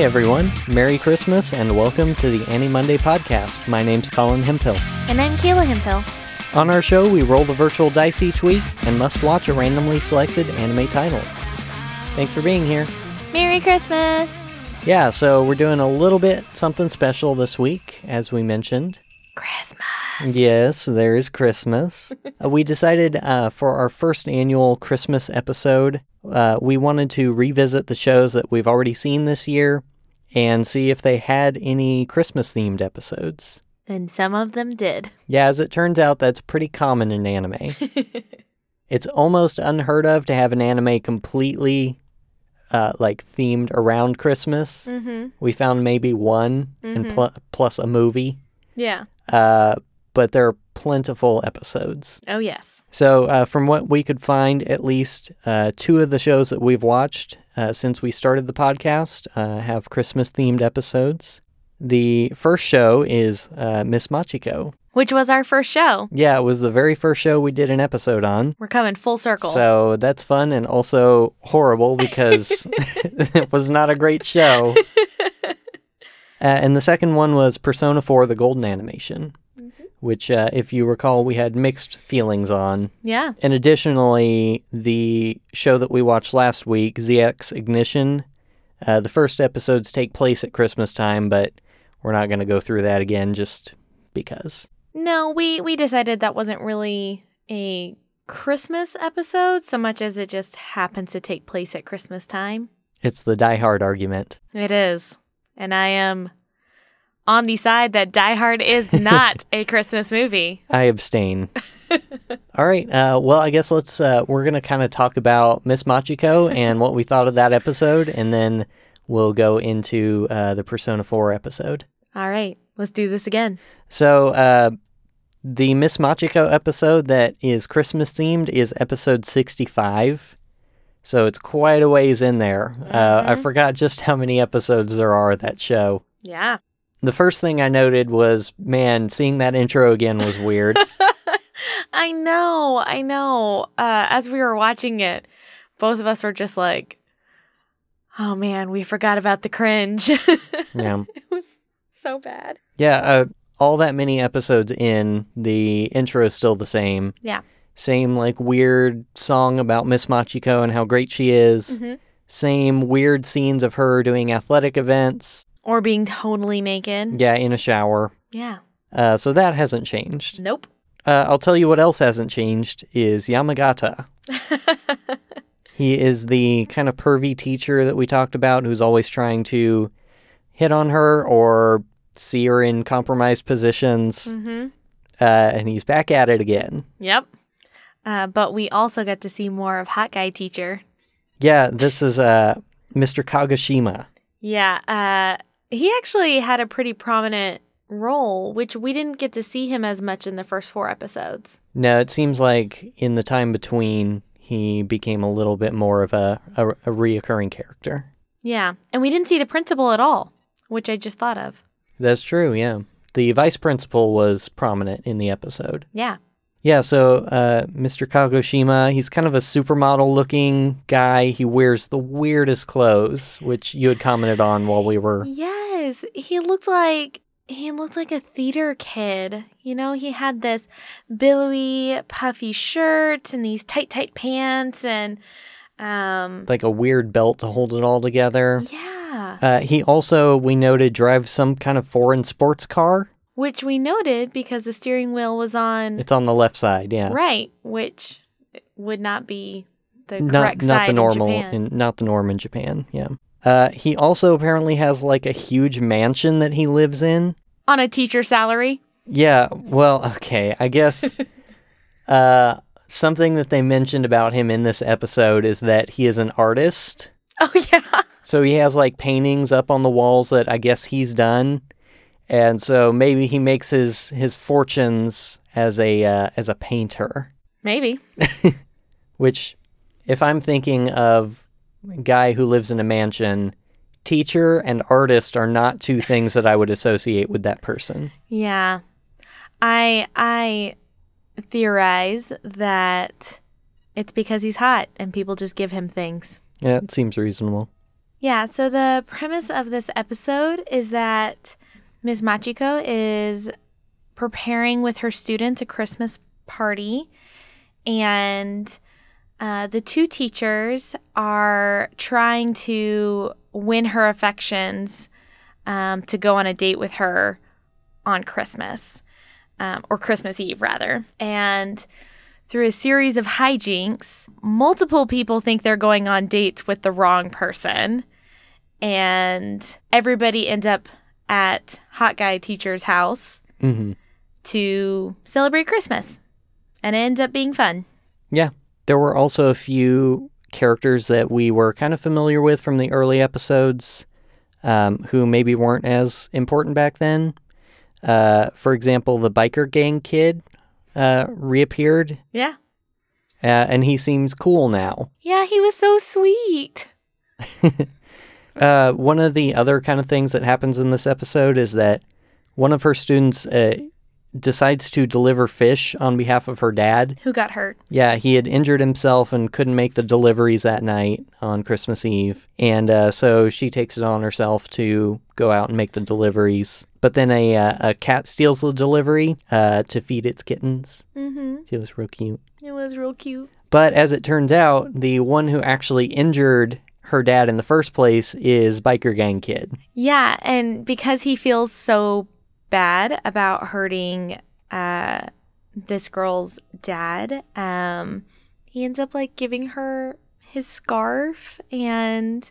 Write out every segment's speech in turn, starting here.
Hi, everyone. Merry Christmas and welcome to the AniMonday podcast. My name's Colin Hempill. And I'm Kayla Hempill. On our show, we roll the virtual dice each week and must watch a randomly selected anime title. Thanks for being here. Merry Christmas! Yeah, so we're doing a little bit something special this week, as we mentioned. Christmas! Yes, there is Christmas. uh, we decided uh, for our first annual Christmas episode, uh, we wanted to revisit the shows that we've already seen this year and see if they had any Christmas themed episodes. And some of them did. Yeah, as it turns out, that's pretty common in anime. it's almost unheard of to have an anime completely uh, like themed around Christmas. Mm-hmm. We found maybe one and Mhm. pl- plus a movie, Yeah. uh, but there are plentiful episodes. Oh, yes. So, uh, from what we could find, at least uh, two of the shows that we've watched uh, since we started the podcast uh, have Christmas themed episodes. The first show is uh, Miss Machiko. Which was our first show. Yeah, it was the very first show we did an episode on. We're coming full circle. So that's fun and also horrible because it was not a great show. uh, and the second one was Persona 4 The Golden Animation, which, uh, if you recall, we had mixed feelings on. yeah. And additionally, the show that we watched last week, ZX Ignition, uh, the first episodes take place at Christmas time, but we're not going to go through that again just because. No, we, we decided that wasn't really a Christmas episode so much as it just happens to take place at Christmas time. It's the Die Hard argument. It is. And I am on the side that Die Hard is not a Christmas movie. I abstain. All right. Uh, well, I guess let's. Uh, we're gonna kind of talk about Miss Machiko and what we thought of that episode, and then we'll go into uh, the Persona Four episode. All right, let's do this again. So, uh, the Miss Machiko episode that is Christmas themed is episode sixty-five. So it's quite a ways in there. Uh, I Mhm. forgot just how many episodes there are of that show. Yeah. The first thing I noted was, man, seeing that intro again was weird. I know, I know. Uh, as we were watching it, both of us were just like, "Oh man, we forgot about the cringe." yeah. it was so bad. Yeah, uh, all that many episodes in, the intro is still the same. Yeah. Same, like, weird song about Miss Machiko and how great she is. Mhm. Same weird scenes of her doing athletic events. Or being totally naked. Yeah, in a shower. Yeah. Uh, so that hasn't changed. Nope. Uh, I'll tell you what else hasn't changed is Yamagata. He is the kind of pervy teacher that we talked about who's always trying to hit on her or see her in compromised positions. Mm-hmm. Uh, and he's back at it again. Yep. Uh, but we also get to see more of Hot Guy Teacher. Yeah, this is uh, Mr. Kagoshima. Yeah. He actually had a pretty prominent role, which we didn't get to see him as much in the first four episodes. No, it seems like in the time between, he became a little bit more of a, a, a reoccurring character. Yeah. And we didn't see the principal at all, which I just thought of. That's true, yeah. The vice principal was prominent in the episode. Yeah. Yeah, so uh, Mr. Kagoshima, he's kind of a supermodel looking guy. He wears the weirdest clothes, which you had commented on while we were. Yes. He looked like. He looked like a theater kid. You know, he had this billowy, puffy shirt and these tight, tight pants and um Like a weird belt to hold it all together. yeah. Uh, he also, we noted, drives some kind of foreign sports car. Which we noted because the steering wheel was on It's on the left side, yeah. right, which would not be the not correct not side the normal in Japan. in, not the norm in Japan. Yeah. Uh, he also apparently has like a huge mansion that he lives in. on a teacher salary. Yeah. Well, okay. I guess uh, something that they mentioned about him in this episode is that he is an artist. Oh yeah. So he has like paintings up on the walls that I guess he's done, and so maybe he makes his his fortunes as a uh, as a painter. Maybe. Which, if I'm thinking of guy who lives in a mansion, teacher and artist are not two things that I would associate with that person. Yeah. I I theorize that it's because he's hot and people just give him things. Yeah, it seems reasonable. Yeah, so the premise of this episode is that Miss Machiko is preparing with her students a Christmas party, and uh, the two teachers are trying to win her affections um, to go on a date with her on Christmas, um, or Christmas Eve, rather. And through a series of hijinks, multiple people think they're going on dates with the wrong person. And everybody ends up at Hot Guy Teacher's house hmm to celebrate Christmas. And it ends up being fun. Yeah. There were also a few characters that we were kind of familiar with from the early episodes um, who maybe weren't as important back then. Uh, for example, the biker gang kid uh, reappeared, Yeah. uh, and he seems cool now. Yeah, he was so sweet. Uh, one of the other kind of things that happens in this episode is that one of her students uh, decides to deliver fish on behalf of her dad. Who got hurt? Yeah, he had injured himself and couldn't make the deliveries that night on Christmas Eve. And uh, so she takes it on herself to go out and make the deliveries. But then a, uh, a cat steals the delivery uh, to feed its kittens. Mm-hmm. It was real cute. It was real cute. But as it turns out, the one who actually injured her dad in the first place is Biker Gang Kid. Yeah, and because he feels so bad about hurting uh, this girl's dad, um, he ends up like giving her his scarf, and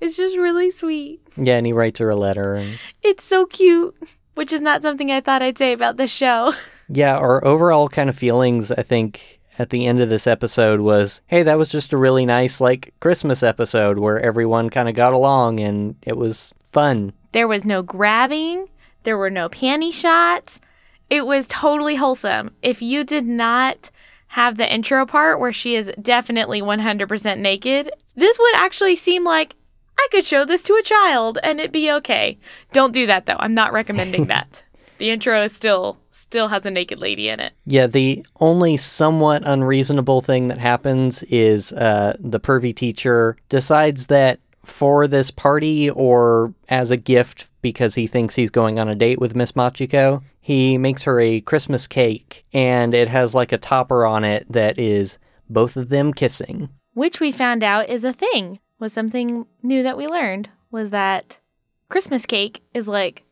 it's just really sweet. Yeah, and he writes her a letter. And It's so cute, which is not something I thought I'd say about the show. yeah, our overall kind of feelings, I think, at the end of this episode was hey, that was just a really nice, like, Christmas episode where everyone kind of got along and it was fun. There was no grabbing, there were no panty shots. It was totally wholesome. If you did not have the intro part where she is definitely 100% naked, this would actually seem like I could show this to a child and it'd be okay. Don't do that though. I'm not recommending that. The intro is still still has a naked lady in it. Yeah, the only somewhat unreasonable thing that happens is uh, the pervy teacher decides that for this party or as a gift because he thinks he's going on a date with Miss Machiko, he makes her a Christmas cake and it has like a topper on it that is both of them kissing. Which we found out is a thing. Was something new that we learned was that Christmas cake is like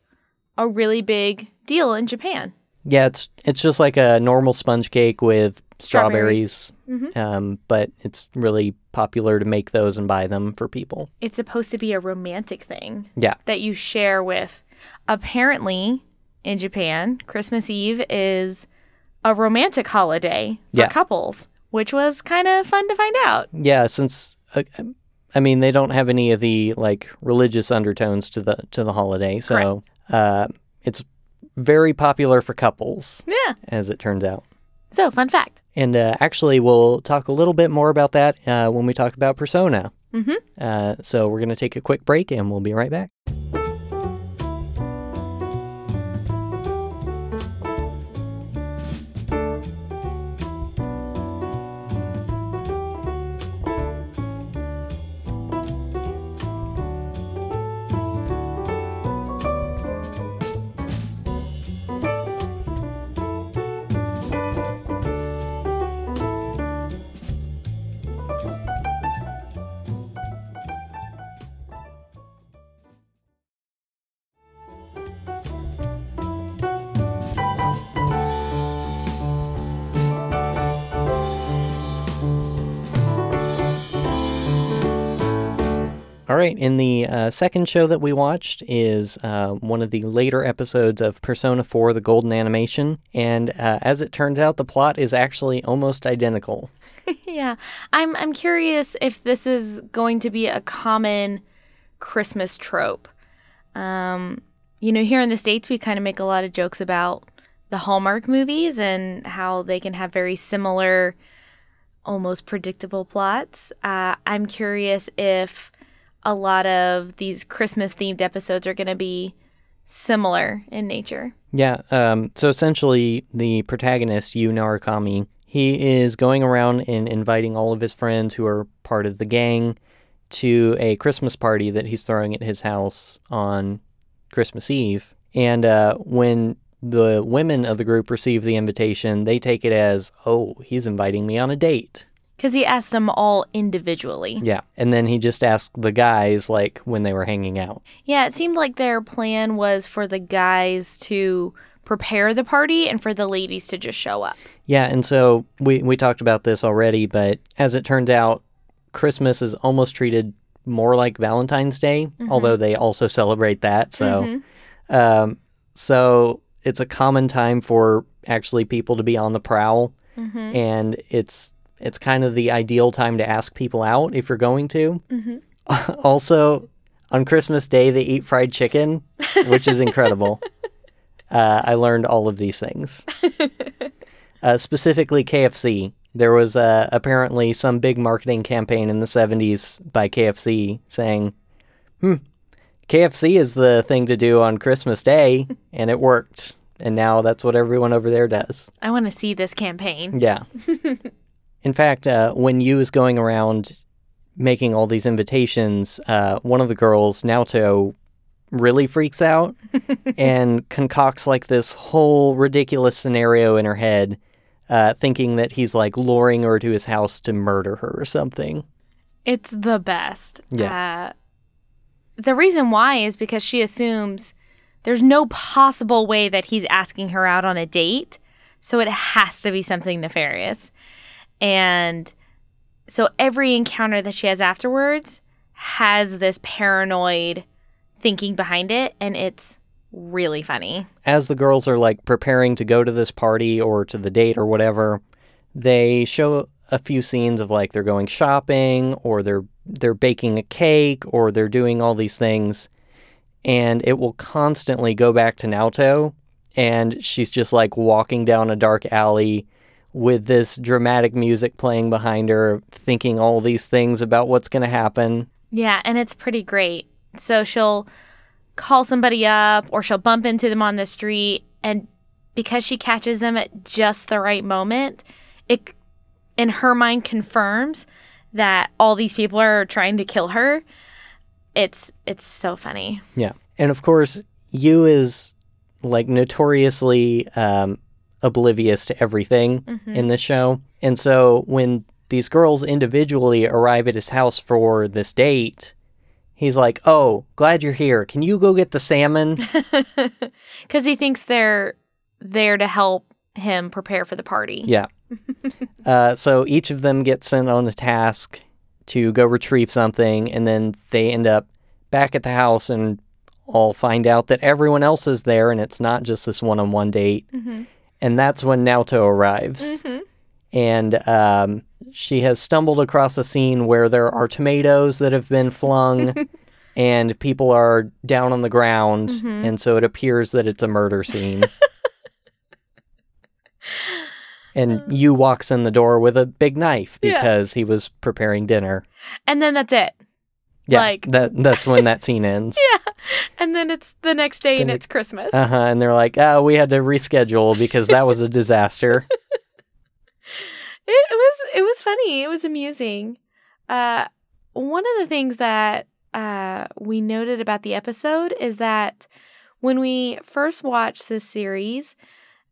a really big deal in Japan. Yeah, it's it's just like a normal sponge cake with strawberries, Strawberries. Mhm. um, but it's really popular to make those and buy them for people. It's supposed to be a romantic thing Yeah, that you share with. Apparently, in Japan, Christmas Eve is a romantic holiday for Yeah. couples, which was kind of fun to find out. yeah. Since uh, I mean, they don't have any of the like religious undertones to the to the holiday, so uh, it's very popular for couples, Yeah. as it turns out. So, fun fact. And uh, actually, we'll talk a little bit more about that uh, when we talk about Persona. Mm-hmm. Uh, so we're going to take a quick break, and we'll be right back. Right, in the uh, second show that we watched is uh, one of the later episodes of Persona 4 The Golden Animation. And uh, as it turns out, the plot is actually almost identical. yeah. I'm I'm curious if this is going to be a common Christmas trope. Um, you know, here in the States we kind of make a lot of jokes about the Hallmark movies and how they can have very similar almost predictable plots. Uh, I'm curious if a lot of these Christmas themed episodes are going to be similar in nature. Yeah, um, so essentially, the protagonist, Yu Narukami, he is going around and inviting all of his friends who are part of the gang to a Christmas party that he's throwing at his house on Christmas Eve. And uh, when the women of the group receive the invitation, they take it as, oh, he's inviting me on a date. Because he asked them all individually. Yeah. And then he just asked the guys, like, when they were hanging out. Yeah, it seemed like their plan was for the guys to prepare the party and for the ladies to just show up. Yeah. And so we, we talked about this already, but as it turned out, Christmas is almost treated more like Valentine's Day, mm-hmm. although they also celebrate that. So, mm-hmm. um, so it's a common time for actually people to be on the prowl, mm-hmm. and it's it's kind of the ideal time to ask people out if you're going to. also, on Christmas Day they eat fried chicken, which is incredible. uh, I learned all of these things. uh, specifically KFC. There was uh, apparently some big marketing campaign in the 70s by KFC saying, hmm, KFC is the thing to do on Christmas Day, and it worked. And now that's what everyone over there does. I want to see this campaign. Yeah. In fact, uh, when Yu was going around making all these invitations, uh, one of the girls, Naoto, really freaks out and concocts like this whole ridiculous scenario in her head, uh, thinking that he's like luring her to his house to murder her or something. It's the best. Yeah. Uh, the reason why is because she assumes there's no possible way that he's asking her out on a date. So it has to be something nefarious. And so every encounter that she has afterwards has this paranoid thinking behind it. And it's really funny. as the girls are like preparing to go to this party or to the date or whatever, they show a few scenes of like they're going shopping or they're they're baking a cake or they're doing all these things and it will constantly go back to Naoto and she's just like walking down a dark alley with this dramatic music playing behind her thinking all these things about what's going to happen. Yeah, and it's pretty great. So she'll call somebody up or she'll bump into them on the street and because she catches them at just the right moment, it in her mind confirms that all these people are trying to kill her. It's it's so funny. Yeah. And of course, Yu is like notoriously um, oblivious to everything in this show. And so when these girls individually arrive at his house for this date, he's like, Oh, glad you're here. Can you go get the salmon? Cuz he thinks they're there to help him prepare for the party. yeah. uh, so each of them gets sent on a task to go retrieve something, and then they end up back at the house and all find out that everyone else is there and it's not just this one on one date. And that's when Naoto arrives. Mm-hmm. And um, she has stumbled across a scene where there are tomatoes that have been flung and people are down on the ground. Mm-hmm. And so it appears that it's a murder scene. and uh. Yu walks in the door with a big knife Yeah. because he was preparing dinner. And then that's it. Yeah, Like- that that's when that scene ends. Yeah, and then it's the next day and Then it- it's Christmas. Uh huh. And they're like, "Oh, we had to reschedule because that was a disaster." It, it was it was funny. It was amusing. Uh, one of the things that uh, we noted about the episode is that when we first watched this series,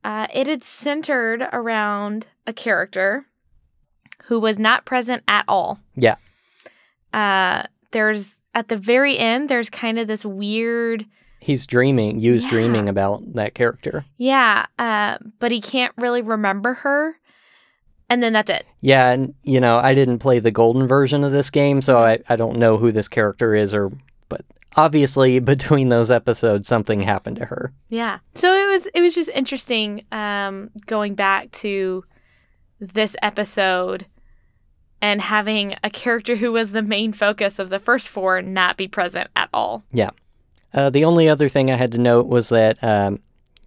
uh, it had centered around a character who was not present at all. Yeah. Uh, there's at the very end. There's kind of this weird. He's dreaming. Yu's Yeah. dreaming about that character. Yeah, uh, but he can't really remember her. And then that's it. Yeah, and you know, I didn't play the golden version of this game, so I, I don't know who this character is or but obviously between those episodes something happened to her. Yeah. So it was it was just interesting um going back to this episode and having a character who was the main focus of the first four not be present at all. Yeah. Uh, the only other thing I had to note was that um,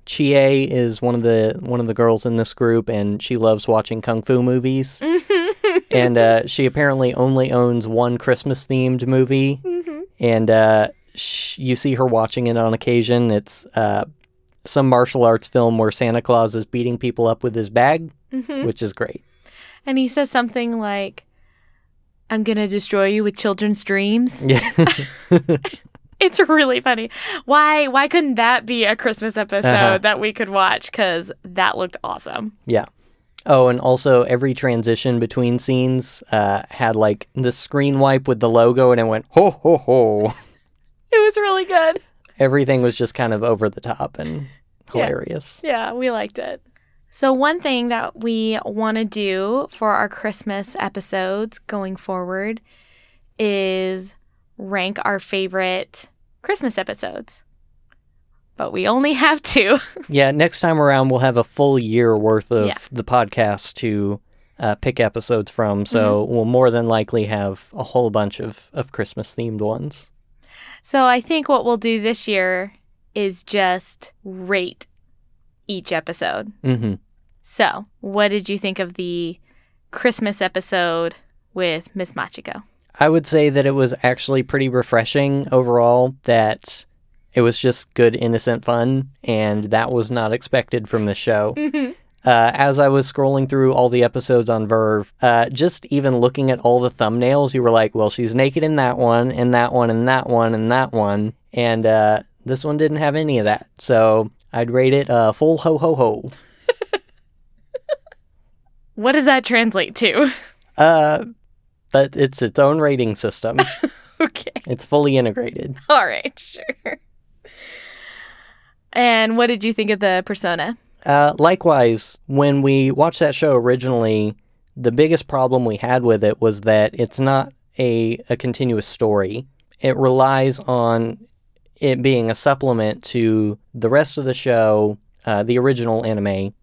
Chie is one of the one of the girls in this group, and she loves watching kung fu movies. and uh, she apparently only owns one Christmas themed movie, and uh, sh- you see her watching it on occasion. It's uh, some martial arts film where Santa Claus is beating people up with his bag, which is great. And he says something like I'm gonna destroy you with children's dreams. Yeah. It's really funny. Why why couldn't that be a Christmas episode Uh-huh. that we could watch? Cause that looked awesome. yeah. Oh, and also every transition between scenes uh, had like the screen wipe with the logo, and it went ho ho ho. It was really good. Everything was just kind of over the top and Yeah. hilarious. Yeah, we liked it. So, one thing that we want to do for our Christmas episodes going forward is rank our favorite Christmas episodes. But we only have two. Yeah, next time around we'll have a full year worth of Yeah. the podcast to uh, pick episodes from, so we'll more than likely have a whole bunch of, of Christmas themed ones. So, I think what we'll do this year is just rate each episode. hmm So, what did you think of the Christmas episode with Miss Machiko? I would say that it was actually pretty refreshing overall, that it was just good, innocent fun, and that was not expected from the show. Uh, as I was scrolling through all the episodes on VRV, uh, just even looking at all the thumbnails, you were like, well, she's naked in that one, and that one, and that one, and that one. And uh, this one didn't have any of that. So I'd rate it uh, full ho ho ho. What does that translate to? Uh, but it's its own rating system, okay. it's fully integrated. All right, sure. And what did you think of the persona? Uh, likewise, when we watched that show originally, the biggest problem we had with it was that it's not a, a continuous story. It relies on it being a supplement to the rest of the show, uh, the original anime,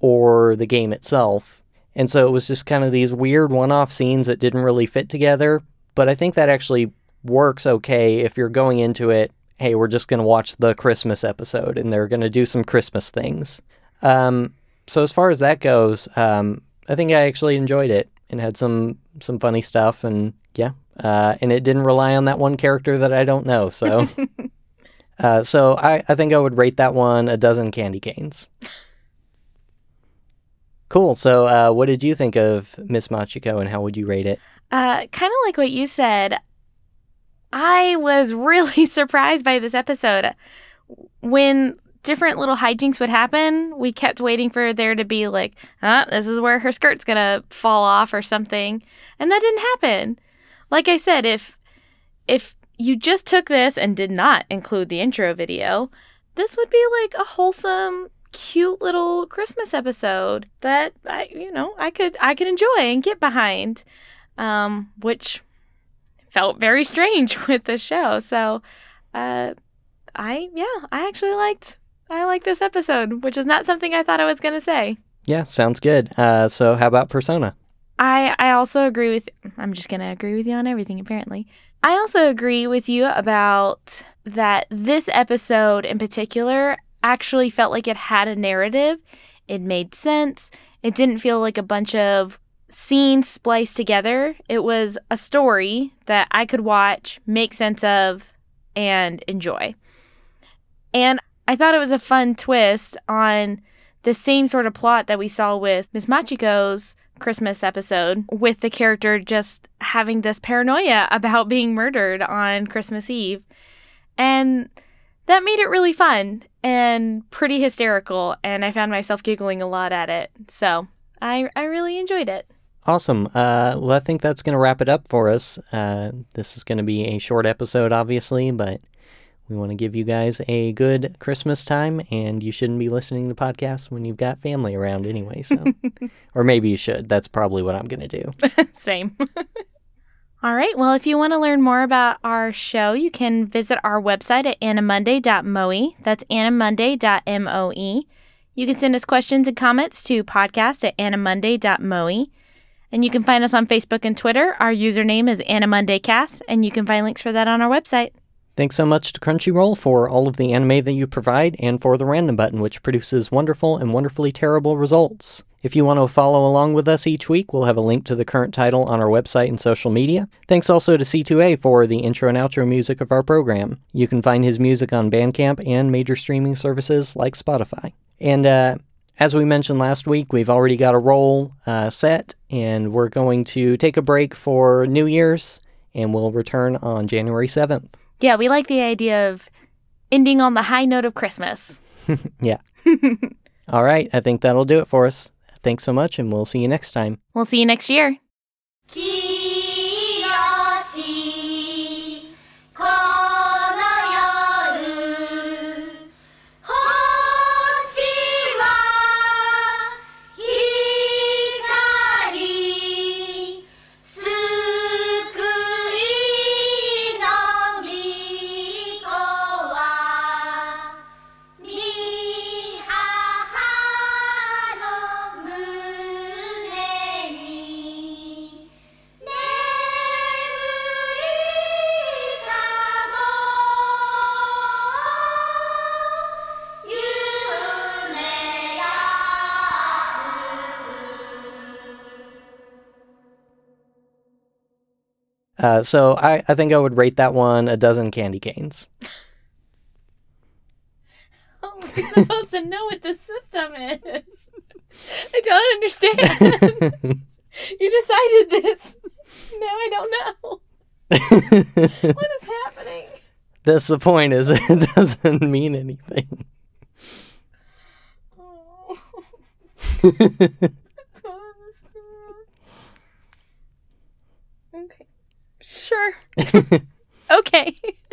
or the game itself. And so it was just kind of these weird one off scenes that didn't really fit together. But I think that actually works okay if you're going into it, hey, we're just going to watch the Christmas episode and they're going to do some Christmas things. Um, so as far as that goes, um, I think I actually enjoyed it and had some some funny stuff and yeah, uh, and it didn't rely on that one character that I don't know. So, uh, so I, I think I would rate that one a dozen candy canes. Cool. So, uh, what did you think of Miss Machiko and how would you rate it? Uh, kind of like what you said. I was really surprised by this episode. When different little hijinks would happen, we kept waiting for there to be like, ah, this is where her skirt's gonna fall off or something, and that didn't happen. Like I said, if if you just took this and did not include the intro video, this would be like a wholesome, cute little Christmas episode that I, you know, I could I could enjoy and get behind, um, which felt very strange with the show. So, uh, I yeah, I actually liked I liked this episode, which is not something I thought I was gonna say. Yeah, sounds good. Uh, so, how about Persona? I I also agree with I'm just going to agree with you on everything apparently. I also agree with you about that this episode in particular actually felt like it had a narrative. It made sense. It didn't feel like a bunch of scenes spliced together. It was a story that I could watch, make sense of, and enjoy. And I thought it was a fun twist on the same sort of plot that we saw with Miss Machiko's Christmas episode, with the character just having this paranoia about being murdered on Christmas Eve. And that made it really fun and pretty hysterical, and I found myself giggling a lot at it. So I, I really enjoyed it. Awesome. Uh, well, I think that's going to wrap it up for us. Uh, this is going to be a short episode, obviously, but we want to give you guys a good Christmas time, and you shouldn't be listening to podcasts when you've got family around anyway. So, or maybe you should. That's probably what I'm going to do. Same. All right. Well, if you want to learn more about our show, you can visit our website at animonday.moe. That's animonday.moe. You can send us questions and comments to podcast at animonday.moe. And you can find us on Facebook and Twitter. Our username is AniMondayCast, and you can find links for that on our website. Thanks so much to Crunchyroll for all of the anime that you provide and for the random button, which produces wonderful and wonderfully terrible results. If you want to follow along with us each week, we'll have a link to the current title on our website and social media. Thanks also to C2A for the intro and outro music of our program. You can find his music on Bandcamp and major streaming services like Spotify. And uh, as we mentioned last week, we've already got a roll uh, set, and we're going to take a break for New Year's, and we'll return on January 7th. Yeah, we like the idea of ending on the high note of Christmas. yeah. All right. I think that'll do it for us. Thanks so much, and we'll see you next time. We'll see you next year. Uh, so I, I think I would rate that one a dozen candy canes. How am I supposed to know what the system is? I don't understand. you decided this. Now I don't know. What is happening? That's the point, is it doesn't mean anything. Oh. I don't understand. okay. Sure. okay.